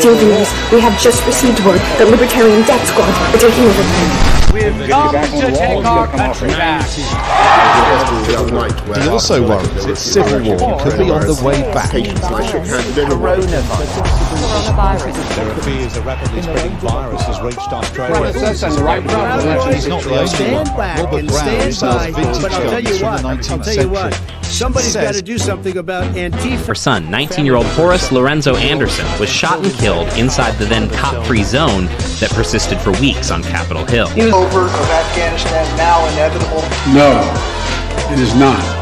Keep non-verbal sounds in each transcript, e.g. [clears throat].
Dear viewers, we have just received word that Libertarian Death Squad are taking over. We've come to take our country back. He also worries that civil war could be on the way back. There fears a rapidly spreading virus has reached Australia. He's not the only Stand one. back Robert and Brown stand sells by. vintage But I'll tell guns you from what, the 19th tell you what. century. Somebody's got to do something about Antifa. Her son, 19 year old Horace Lorenzo Anderson, was shot and killed inside the then cop free zone that persisted for weeks on Capitol Hill. Over of Afghanistan now inevitable? No, it is not.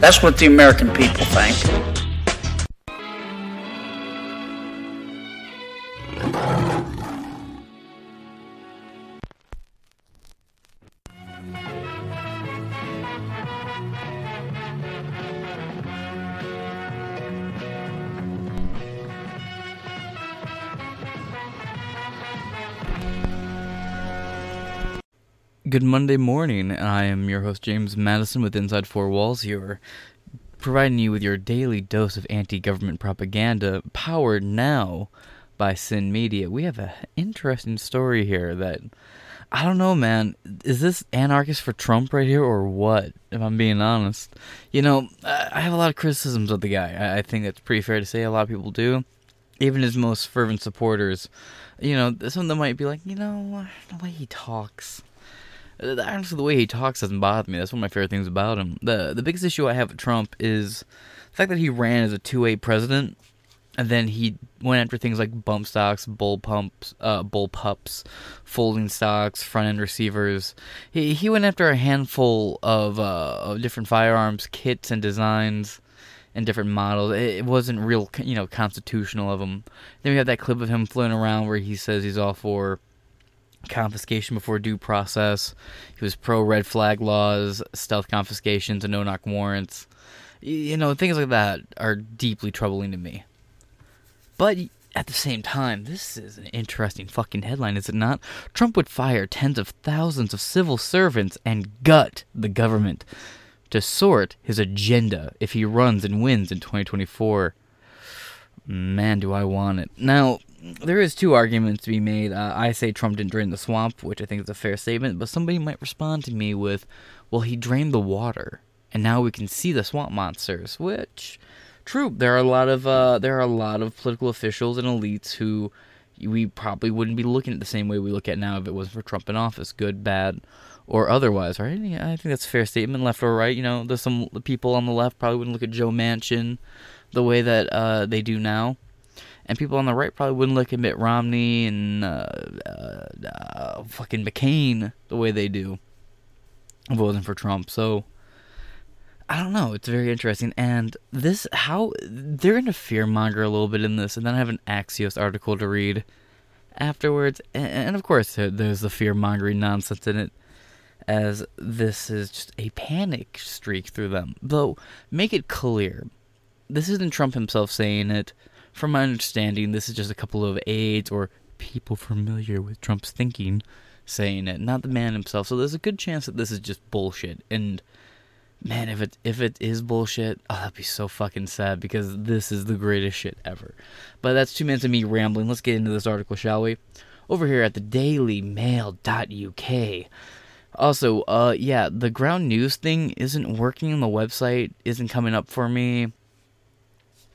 that's what the American people think. Good Monday morning. And I am your host, James Madison, with Inside Four Walls here, providing you with your daily dose of anti government propaganda, powered now by Sin Media. We have an interesting story here that I don't know, man. Is this anarchist for Trump right here, or what? If I'm being honest, you know, I have a lot of criticisms of the guy. I I think that's pretty fair to say. A lot of people do, even his most fervent supporters. You know, some of them might be like, you know, the way he talks. Honestly, the way he talks doesn't bother me. That's one of my favorite things about him. the The biggest issue I have with Trump is the fact that he ran as a two way president, and then he went after things like bump stocks, bull pumps, uh, bull pups, folding stocks, front end receivers. He he went after a handful of uh, of different firearms kits and designs and different models. It, it wasn't real, you know, constitutional of him. Then we have that clip of him floating around where he says he's all for confiscation before due process. He was pro red flag laws, stealth confiscations, and no knock warrants. You know, things like that are deeply troubling to me. But at the same time, this is an interesting fucking headline, is it not? Trump would fire tens of thousands of civil servants and gut the government to sort his agenda if he runs and wins in 2024. Man, do I want it. Now, there is two arguments to be made. Uh, I say Trump didn't drain the swamp, which I think is a fair statement, but somebody might respond to me with, well, he drained the water, and now we can see the swamp monsters, which, true, there are a lot of, uh, there are a lot of political officials and elites who we probably wouldn't be looking at the same way we look at now if it wasn't for Trump in office, good, bad, or otherwise, right? Yeah, I think that's a fair statement, left or right. You know, there's some people on the left probably wouldn't look at Joe Manchin the way that uh, they do now. And people on the right probably wouldn't look at Mitt Romney and uh, uh, uh, fucking McCain the way they do wasn't for Trump. So I don't know. It's very interesting. And this, how they're going to fear monger a little bit in this. And then I have an Axios article to read afterwards. And of course, there's the fear mongering nonsense in it, as this is just a panic streak through them. Though, make it clear this isn't Trump himself saying it. From my understanding, this is just a couple of aides or people familiar with Trump's thinking saying it, not the man himself. So there's a good chance that this is just bullshit. And man, if it if it is bullshit, oh, that'd be so fucking sad because this is the greatest shit ever. But that's two minutes of me rambling. Let's get into this article, shall we? Over here at the dailymail.uk. Also, uh, yeah, the ground news thing isn't working on the website, isn't coming up for me.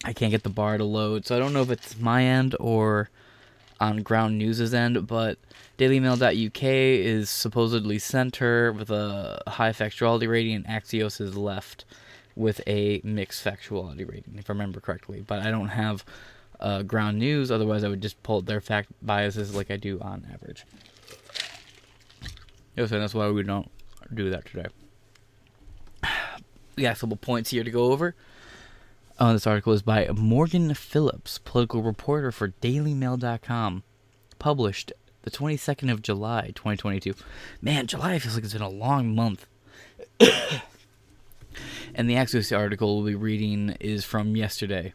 I can't get the bar to load, so I don't know if it's my end or on Ground News's end, but DailyMail.uk is supposedly center with a high factuality rating, and Axios is left with a mixed factuality rating, if I remember correctly. But I don't have uh, Ground News, otherwise I would just pull their fact biases like I do on average. Yes, and that's why we don't do that today. [sighs] We got a couple points here to go over. Uh, this article is by Morgan Phillips, political reporter for DailyMail.com, published the 22nd of July, 2022. Man, July feels like it's been a long month. [coughs] and the Axios article we'll be reading is from yesterday.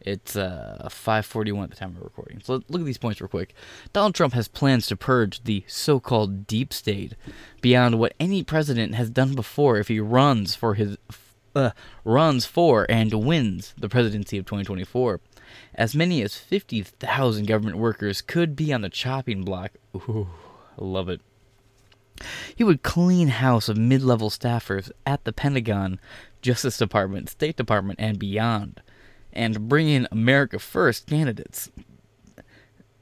It's uh, 5:41 at the time of recording. So look at these points real quick. Donald Trump has plans to purge the so-called deep state beyond what any president has done before if he runs for his uh, runs for and wins the presidency of 2024. As many as 50,000 government workers could be on the chopping block. Ooh, I love it. He would clean house of mid level staffers at the Pentagon, Justice Department, State Department, and beyond, and bring in America First candidates.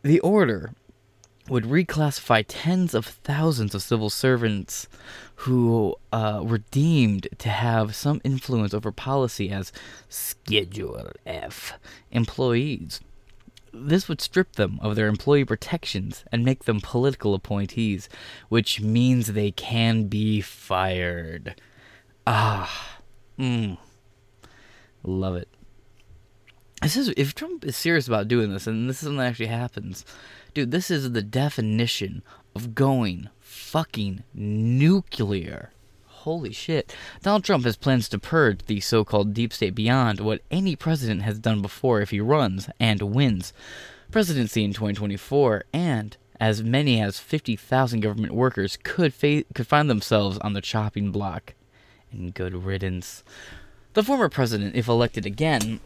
The order would reclassify tens of thousands of civil servants who uh, were deemed to have some influence over policy as Schedule F employees. This would strip them of their employee protections and make them political appointees, which means they can be fired. Ah, mm, love it. This is if Trump is serious about doing this, and this is something that actually happens, dude. This is the definition of going fucking nuclear. Holy shit. Donald Trump has plans to purge the so called deep state beyond what any president has done before if he runs and wins presidency in 2024, and as many as 50,000 government workers could, fa- could find themselves on the chopping block. And good riddance. The former president, if elected again,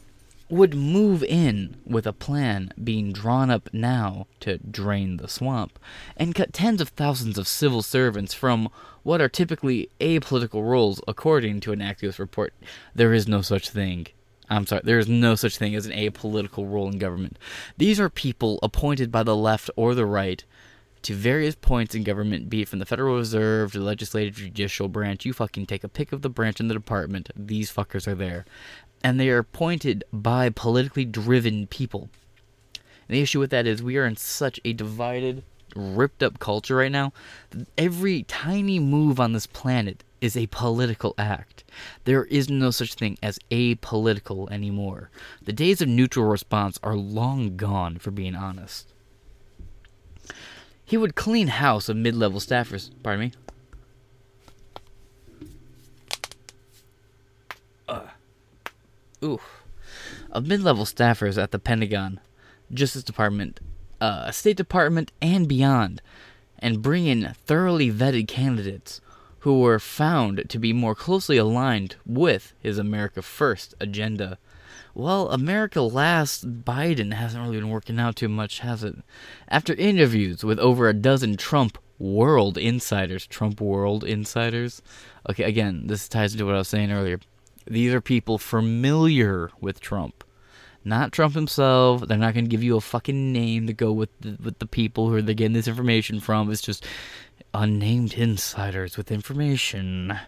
would move in with a plan being drawn up now to drain the swamp and cut tens of thousands of civil servants from what are typically apolitical roles according to an Axios report. There is no such thing. I'm sorry, there is no such thing as an apolitical role in government. These are people appointed by the left or the right to various points in government, be it from the Federal Reserve to the legislative judicial branch. You fucking take a pick of the branch in the department. These fuckers are there and they are appointed by politically driven people. And the issue with that is we are in such a divided, ripped up culture right now. Every tiny move on this planet is a political act. There is no such thing as apolitical anymore. The days of neutral response are long gone, for being honest. He would clean house of mid level staffers. Pardon me? Of mid-level staffers at the Pentagon, Justice Department, uh, State Department, and beyond, and bring in thoroughly vetted candidates who were found to be more closely aligned with his America First agenda. Well, America Last Biden hasn't really been working out too much, has it? After interviews with over a dozen Trump World insiders, Trump World insiders. Okay, again, this ties into what I was saying earlier. These are people familiar with Trump. Not Trump himself. They're not going to give you a fucking name to go with the, with the people who they're getting this information from. It's just unnamed insiders with information.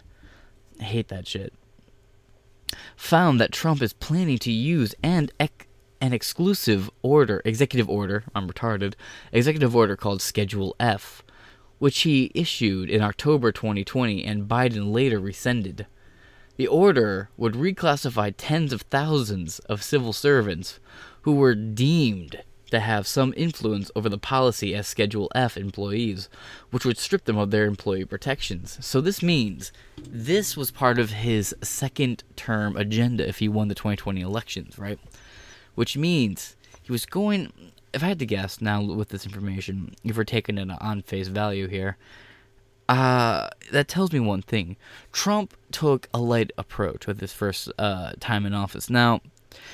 I hate that shit. Found that Trump is planning to use and an exclusive order, executive order, I'm retarded, executive order called Schedule F, which he issued in October 2020 and Biden later rescinded. The order would reclassify tens of thousands of civil servants who were deemed to have some influence over the policy as Schedule F employees, which would strip them of their employee protections. So this means this was part of his second term agenda if he won the 2020 elections, right? Which means he was going if I had to guess now with this information, if we're taking it on face value here, uh, that tells me one thing. Trump took a light approach with his first uh, time in office. Now,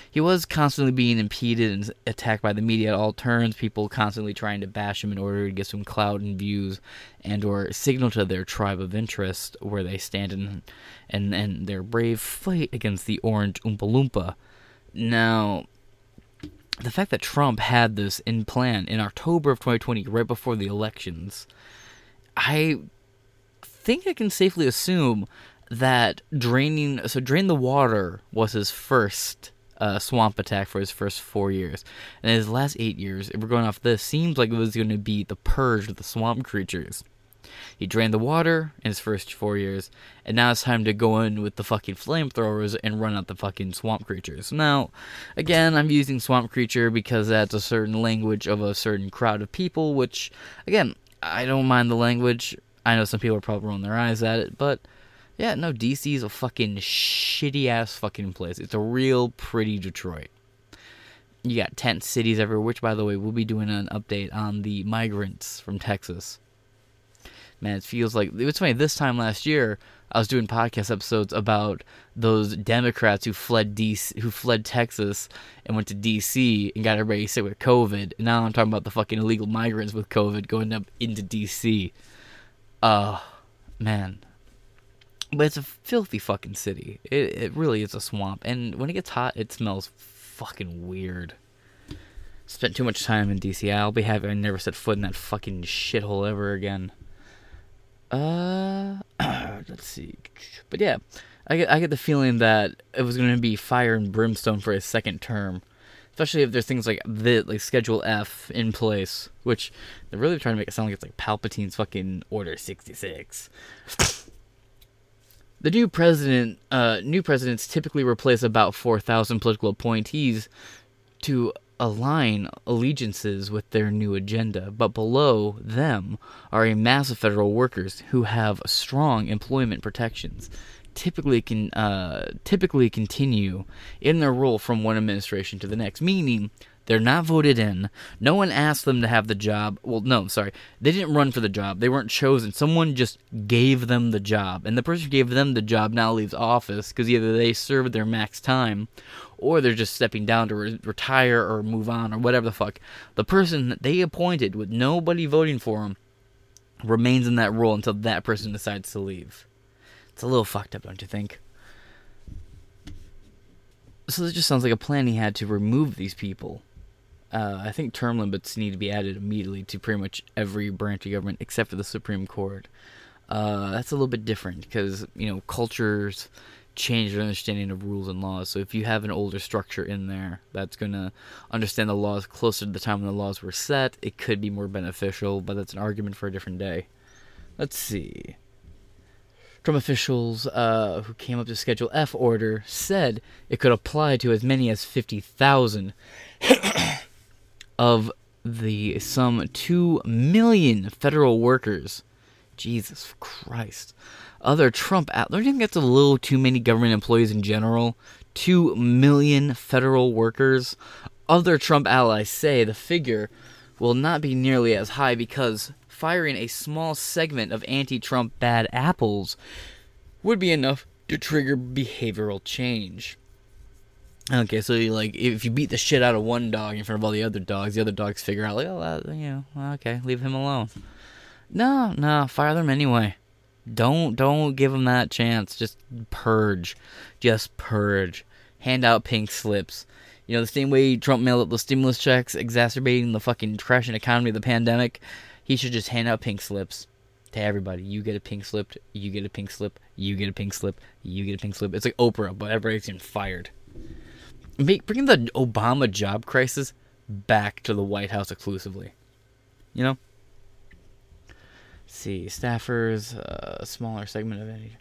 he was constantly being impeded and attacked by the media at all turns, people constantly trying to bash him in order to get some clout and views and or signal to their tribe of interest where they stand in and, and their brave fight against the orange Oompa Loompa. Now, the fact that Trump had this in plan in October of 2020, right before the elections, I think I can safely assume that draining so drain the water was his first uh, swamp attack for his first four years, and his last eight years, if we're going off this, seems like it was going to be the purge of the swamp creatures. He drained the water in his first four years, and now it's time to go in with the fucking flamethrowers and run out the fucking swamp creatures. Now, again, I'm using swamp creature because that's a certain language of a certain crowd of people, which, again, I don't mind the language. I know some people are probably rolling their eyes at it, but yeah, no, DC is a fucking shitty ass fucking place. It's a real pretty Detroit. You got tent cities everywhere, which, by the way, we'll be doing an update on the migrants from Texas. Man, it feels like it was funny. This time last year, I was doing podcast episodes about those Democrats who fled DC, who fled Texas and went to DC and got everybody sick with COVID. And now I'm talking about the fucking illegal migrants with COVID going up into DC. Uh, man, but it's a filthy fucking city. It it really is a swamp, and when it gets hot, it smells fucking weird. Spent too much time in DC. I'll be happy I never set foot in that fucking shithole ever again. Uh, [clears throat] let's see. But yeah, I get I get the feeling that it was going to be fire and brimstone for his second term, especially if there's things like the like Schedule F in place, which they're really trying to make it sound like it's like Palpatine's fucking Order sixty six. The new president, uh, new presidents typically replace about 4,000 political appointees to align allegiances with their new agenda, but below them are a mass of federal workers who have strong employment protections. Typically, can uh, typically continue in their role from one administration to the next, meaning they're not voted in. No one asked them to have the job. Well, no, sorry. They didn't run for the job. They weren't chosen. Someone just gave them the job. And the person who gave them the job now leaves office because either they served their max time or they're just stepping down to re- retire or move on or whatever the fuck. The person that they appointed with nobody voting for them remains in that role until that person decides to leave. It's a little fucked up, don't you think? So this just sounds like a plan he had to remove these people uh, I think term limits need to be added immediately to pretty much every branch of government except for the Supreme Court. Uh, that's a little bit different because you know cultures change their understanding of rules and laws. So if you have an older structure in there that's going to understand the laws closer to the time when the laws were set, it could be more beneficial. But that's an argument for a different day. Let's see. Trump officials uh, who came up to Schedule F order said it could apply to as many as 50,000 of the some 2 million federal workers. Jesus Christ. Other Trump, don't you think that's a little too many government employees in general? 2 million federal workers. Other Trump allies say the figure will not be nearly as high because firing a small segment of anti Trump bad apples would be enough to trigger behavioral change. Okay, so you like if you beat the shit out of one dog in front of all the other dogs, the other dogs figure out like, oh, that, you know, okay, leave him alone. No, no, fire them anyway. Don't don't give them that chance. Just purge, just purge. Hand out pink slips. You know the same way Trump mailed out the stimulus checks, exacerbating the fucking crashing economy of the pandemic. He should just hand out pink slips to everybody. You get a pink slip. You get a pink slip. You get a pink slip. You get a pink slip. It's like Oprah, but everybody's getting fired. Make, bring the Obama job crisis back to the White House exclusively. You know? Let's see, staffers, a uh, smaller segment of any.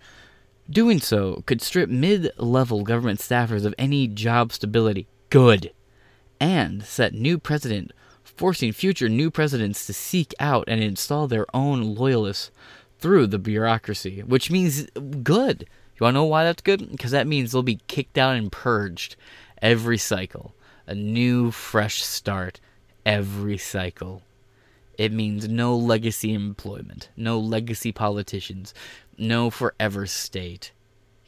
Doing so could strip mid level government staffers of any job stability. Good. And set new precedent, forcing future new presidents to seek out and install their own loyalists through the bureaucracy, which means good. You want to know why that's good? Because that means they'll be kicked out and purged every cycle, a new, fresh start every cycle. It means no legacy employment, no legacy politicians, no forever state.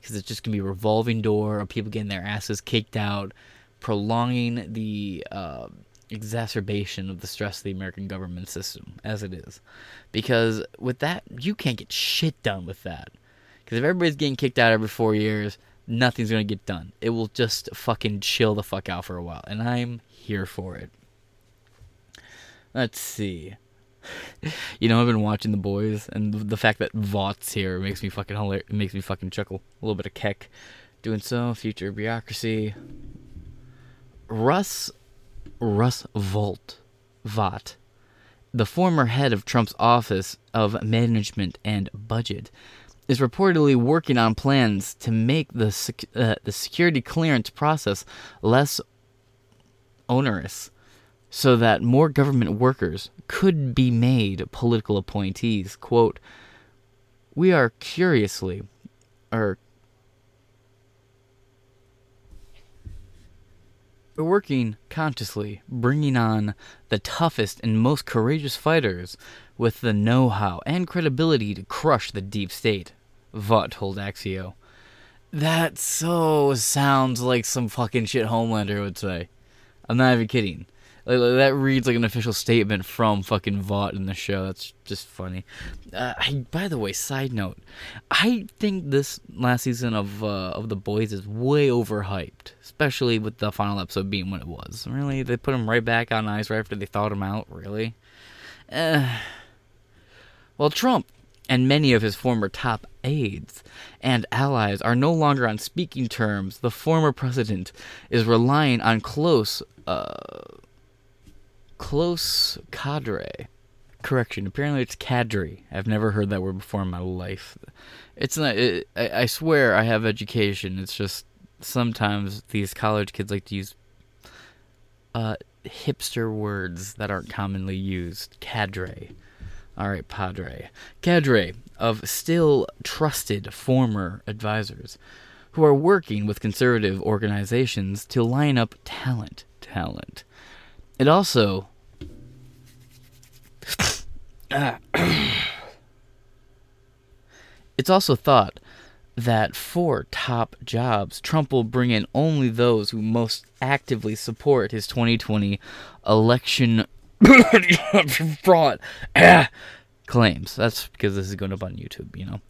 Because it's just going to be a revolving door of people getting their asses kicked out, prolonging the uh, exacerbation of the stress of the American government system as it is. Because with that, you can't get shit done with that. Because if everybody's getting kicked out every four years, nothing's going to get done. It will just fucking chill the fuck out for a while. And I'm here for it. Let's see. [laughs] You know, I've been watching The Boys, and the fact that Vought's here makes me fucking hilarious. Makes me fucking chuckle. A little bit of keck. Doing so, future bureaucracy. Russ, Russ Volt, Vought, the former head of Trump's Office of Management and Budget, is reportedly working on plans to make the sec- uh, the security clearance process less onerous so that more government workers could be made political appointees. Quote, We are curiously, or we're working consciously, bringing on the toughest and most courageous fighters with the know how and credibility to crush the deep state, Vought told Axio. That so sounds like some fucking shit Homelander would say. I'm not even kidding. Like, that reads like an official statement from fucking Vought in the show. That's just funny. Uh, I, by the way, side note, I think this last season of uh, of The Boys is way overhyped, especially with the final episode being what it was. Really, they put him right back on ice right after they thawed him out. Really. Uh, well, Trump and many of his former top aides and allies are no longer on speaking terms. The former president is relying on close. Uh, close cadre. Correction. Apparently, it's cadre. I've never heard that word before in my life. It's not. It, I, I swear I have education. It's just sometimes these college kids like to use uh, hipster words that aren't commonly used. Cadre. All right, padre. Cadre of still trusted former advisors who are working with conservative organizations to line up talent. Talent. It also [clears throat] it's also thought that for top jobs, Trump will bring in only those who most actively support his 2020 election [coughs] fraud [coughs] claims. That's because this is going up on YouTube, you know.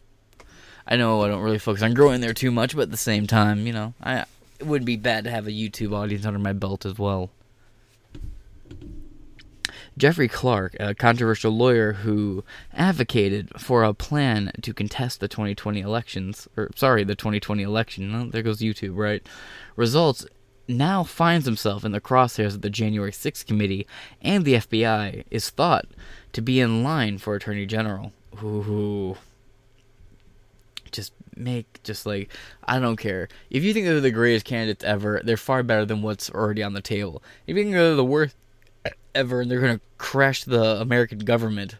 I know I don't really focus on growing there too much, but at the same time, you know, I it would be bad to have a YouTube audience under my belt as well. Jeffrey Clark, a controversial lawyer who advocated for a plan to contest the 2020 elections, or sorry, the 2020 election, oh, there goes YouTube, right? Results now finds himself in the crosshairs of the January 6th committee and the FBI is thought to be in line for Attorney General. Ooh. Just make, just like, I don't care. If you think they're the greatest candidates ever, they're far better than what's already on the table. If you think they're the worst ever and they're going to crash the American government.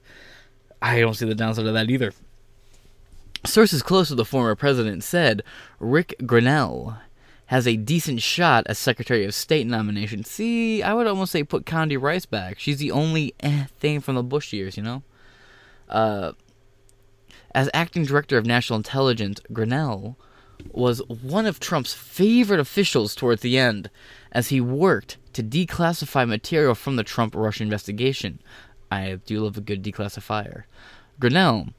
I don't see the downside of that either. Sources close to the former president said Ric Grenell has a decent shot as Secretary of State nomination. See, I would almost say put Condi Rice back. She's the only eh thing from the Bush years, you know? Uh, as acting director of national intelligence, Grinnell was one of Trump's favorite officials towards the end as he worked to declassify material from the Trump Russia investigation. I do love a good declassifier. Grenell,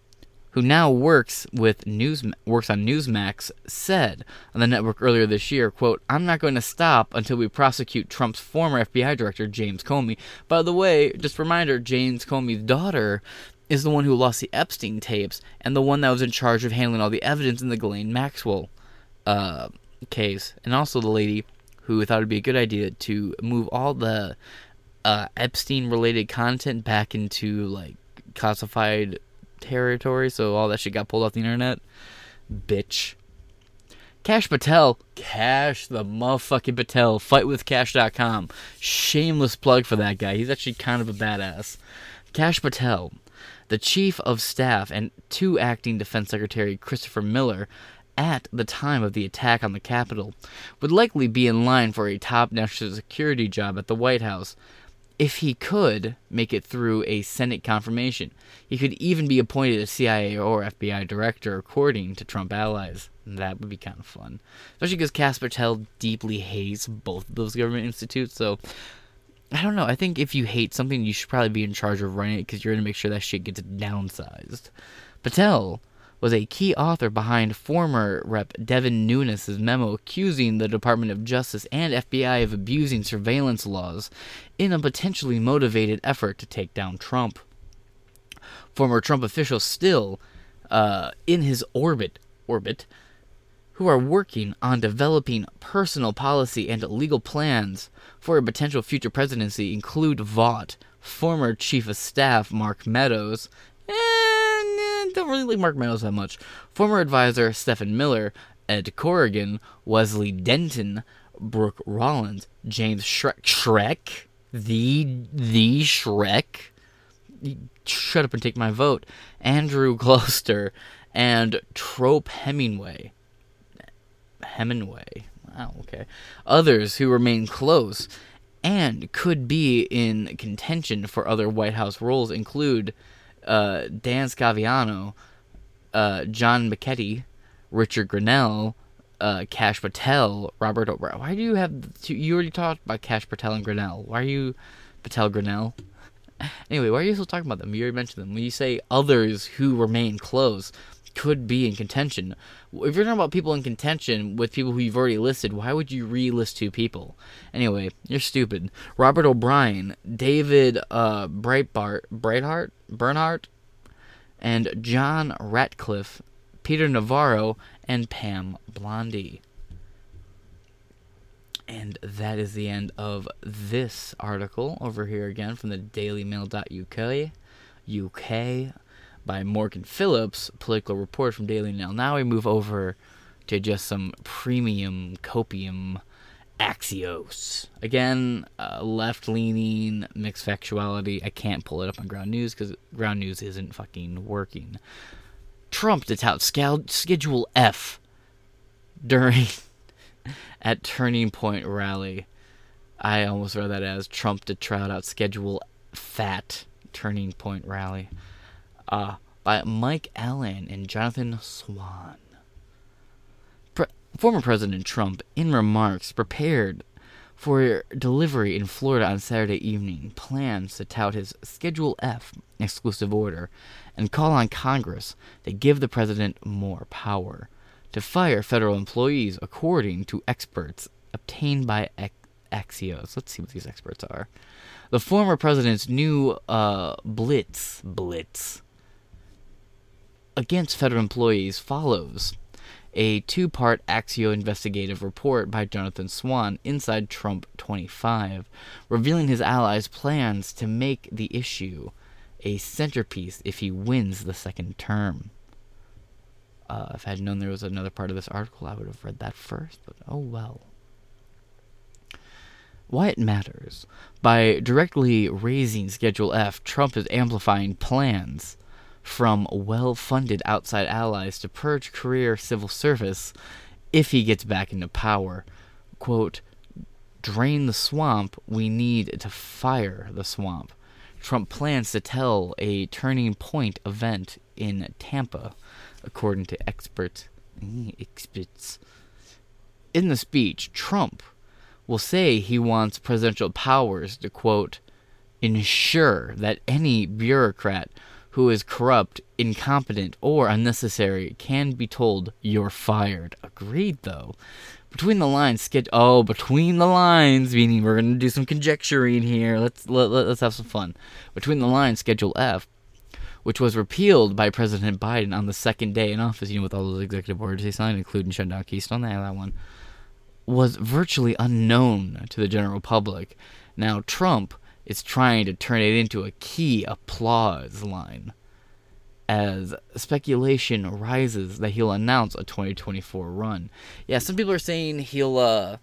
who now works with News works on Newsmax, said on the network earlier this year, quote, I'm not going to stop until we prosecute Trump's former FBI director, James Comey. By the way, just a reminder, James Comey's daughter is the one who lost the Epstein tapes and the one that was in charge of handling all the evidence in the Ghislaine Maxwell uh, case, and also the lady who thought it'd be a good idea to move all the uh, Epstein related content back into like classified territory, so all that shit got pulled off the internet. Bitch. Kash Patel, Kash the motherfucking Patel, fightwithcash.com. Shameless plug for that guy. He's actually kind of a badass. Kash Patel, the chief of staff and two acting defense secretary Christopher Miller, at the time of the attack on the Capitol would likely be in line for a top national security job at the White House. if he could make it through a Senate confirmation. He could even be appointed a CIA or FBI director, according to Trump allies. That would be kind of fun. Especially because Casper Patel deeply hates both of those government institutes. So, I don't know. I think if you hate something, you should probably be in charge of running it because you're going to make sure that shit gets downsized. Patel was a key author behind former Rep. Devin Nunes' memo accusing the Department of Justice and FBI of abusing surveillance laws in a potentially motivated effort to take down Trump. Former Trump officials still uh, in his orbit orbit who are working on developing personal policy and legal plans for a potential future presidency include Vought, former Chief of Staff Mark Meadows, don't really like Mark Meadows that much. Former advisor Stephen Miller, Ed Corrigan, Wesley Denton, Brooke Rollins, James Shrek, Shrek, the the Shrek. Shut up and take my vote. Andrew [laughs] Kloster and Trope Hemingway. Hemingway. Wow, okay. Others who remain close and could be in contention for other White House roles include uh, Dan Scavino, uh, John McKetty, Richard Grenell, uh, Kash Patel, Robert O'Brien. Why do you have two, you already talked about Kash Patel and Grenell? Why are you Patel Grenell? [laughs] Anyway, why are you still talking about them? You already mentioned them. When you say others who remain close could be in contention, if you're talking about people in contention with people who you've already listed, why would you re-list two people? Anyway, you're stupid. Robert O'Brien, David uh, Breitbart, Breithart, Bernhardt, and John Ratcliffe, Peter Navarro, and Pam Bondi. And that is the end of this article over here again from the dailymail.uk. UK by Morgan Phillips, political report from Daily Mail. Now we move over to just some premium copium Axios. Again, uh, left leaning, mixed factuality. I can't pull it up on Ground News because Ground News isn't fucking working. Trump to tout Schedule F during [laughs] at Turning Point rally. I almost read that as Trump to trout out Schedule Fat Turning Point rally uh, by Mike Allen and Jonathan Swan. Pre- former President Trump, in remarks prepared for delivery in Florida on Saturday evening, plans to tout his Schedule F exclusive order and call on Congress to give the president more power to fire federal employees, according to experts obtained by Axios. Let's see what these experts are. The former president's new uh, blitz, blitz against federal employees follows a two part Axio investigative report by Jonathan Swan inside Trump 25, revealing his allies' plans to make the issue a centerpiece if he wins the second term. Uh, if I had known there was another part of this article, I would have read that first, but oh well. Why it matters. By directly raising Schedule F, Trump is amplifying plans from well funded outside allies to purge career civil service if he gets back into power. Quote, drain the swamp, we need to fire the swamp. Trump plans to tell a turning point event in Tampa, according to experts. Eh, experts. In the speech, Trump will say he wants presidential powers to, quote, ensure that any bureaucrat who is corrupt, incompetent, or unnecessary can be told you're fired. Agreed, though. Between the lines, sketch. Oh, between the lines, meaning we're gonna do some conjecturing here. Let's let, let, let's have some fun. Between the lines, Schedule F, which was repealed by President Biden on the second day in office, you know, with all those executive orders he signed, including shutting down Keystone, that one, was virtually unknown to the general public. Now, Trump is trying to turn it into a key applause line as speculation rises that he'll announce a 2024 run. Yeah, some people are saying he'll uh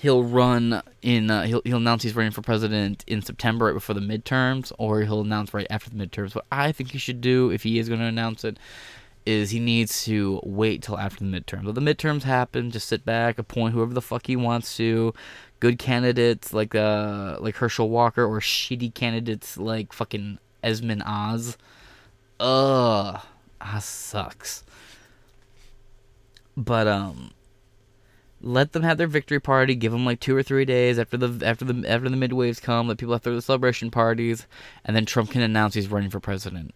he'll run in uh, he'll he'll announce he's running for president in September right before the midterms or he'll announce right after the midterms. What I think he should do if he is going to announce it is he needs to wait till after the midterms. Let the midterms happen, just sit back, appoint whoever the fuck he wants to. Good candidates like uh like Herschel Walker or shitty candidates like fucking Esmond Oz. Ugh, Oz sucks. But um, let them have their victory party. Give them like two or three days after the after the after the midwaves come. Let people have their celebration parties, and then Trump can announce he's running for president.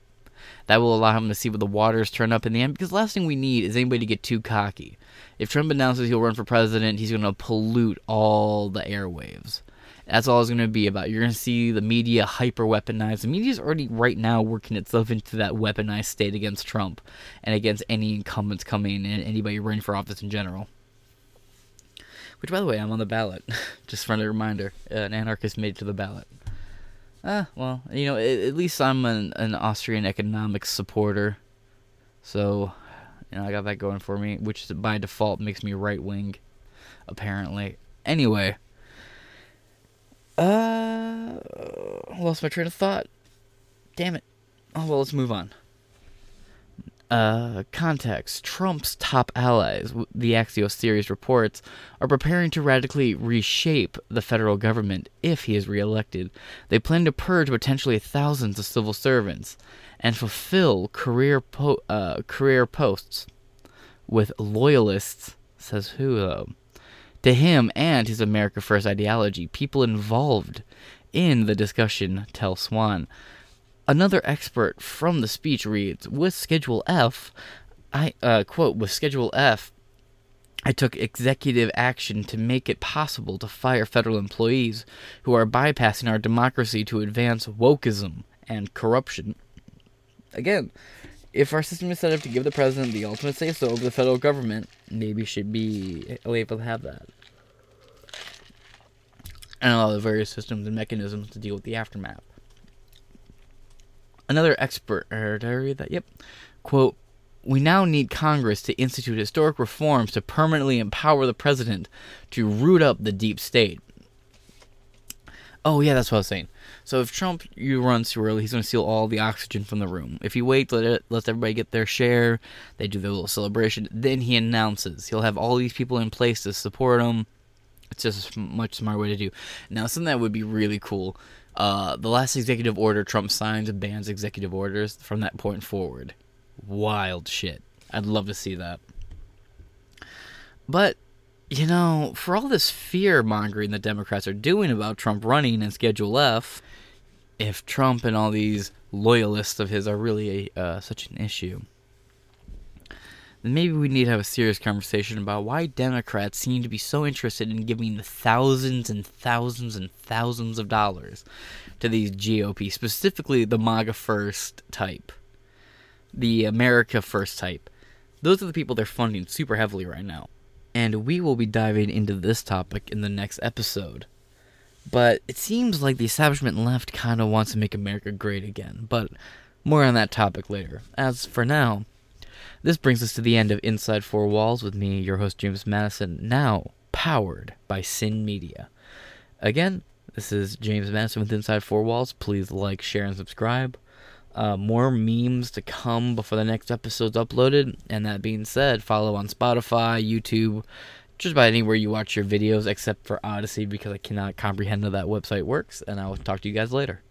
That will allow him to see what the waters turn up in the end. Because the last thing we need is anybody to get too cocky. If Trump announces he'll run for president, he's going to pollute all the airwaves. That's all it's going to be about. You're going to see the media hyper weaponized. The media is already right now working itself into that weaponized state against Trump and against any incumbents coming and anybody running for office in general. Which, by the way, I'm on the ballot. [laughs] Just a reminder, an anarchist made it to the ballot. Ah, well, you know, at, least I'm an, an Austrian economics supporter. So, you know, I got that going for me, which by default makes me right wing, apparently. Anyway, uh, lost my train of thought. Damn it. Oh well, let's move on. Uh, context Trump's top allies, the Axios series reports, are preparing to radically reshape the federal government if he is reelected. They plan to purge potentially thousands of civil servants and fulfill career po- uh, career posts with loyalists, says who though? To him and his America First ideology, people involved in the discussion tell Swan. Another expert from the speech reads, with Schedule F, I uh, quote, with Schedule F, I took executive action to make it possible to fire federal employees who are bypassing our democracy to advance wokeism and corruption. Again, if our system is set up to give the president the ultimate say so over the federal government, maybe should be able to have that. And all the various systems and mechanisms to deal with the aftermath. Another expert, er, read that? Yep. Quote, we now need Congress to institute historic reforms to permanently empower the president to root up the deep state. Oh, yeah, that's what I was saying. So if Trump you runs too early, he's going to steal all the oxygen from the room. If he waits, let it, lets everybody get their share, they do their little celebration, then he announces. He'll have all these people in place to support him. It's just a much smarter way to do. Now, something that would be really cool uh, the last executive order Trump signs bans executive orders from that point forward. Wild shit. I'd love to see that. But, you know, for all this fear mongering the Democrats are doing about Trump running in Schedule F, if Trump and all these loyalists of his are really uh, such an issue, then maybe we need to have a serious conversation about why Democrats seem to be so interested in giving thousands and thousands and thousands of dollars to these GOP, specifically the MAGA First type, the America First type. Those are the people they're funding super heavily right now. And we will be diving into this topic in the next episode. But it seems like the establishment left kind of wants to make America great again. But more on that topic later. As for now, this brings us to the end of Inside Four Walls with me, your host James Madison, now powered by Sin Media. Again, this is James Madison with Inside Four Walls. Please like, share, and subscribe. Uh, more memes to come before the next episode's uploaded. And that being said, follow on Spotify, YouTube, just about anywhere you watch your videos except for Odysee, because I cannot comprehend how that website works. And I will talk to you guys later.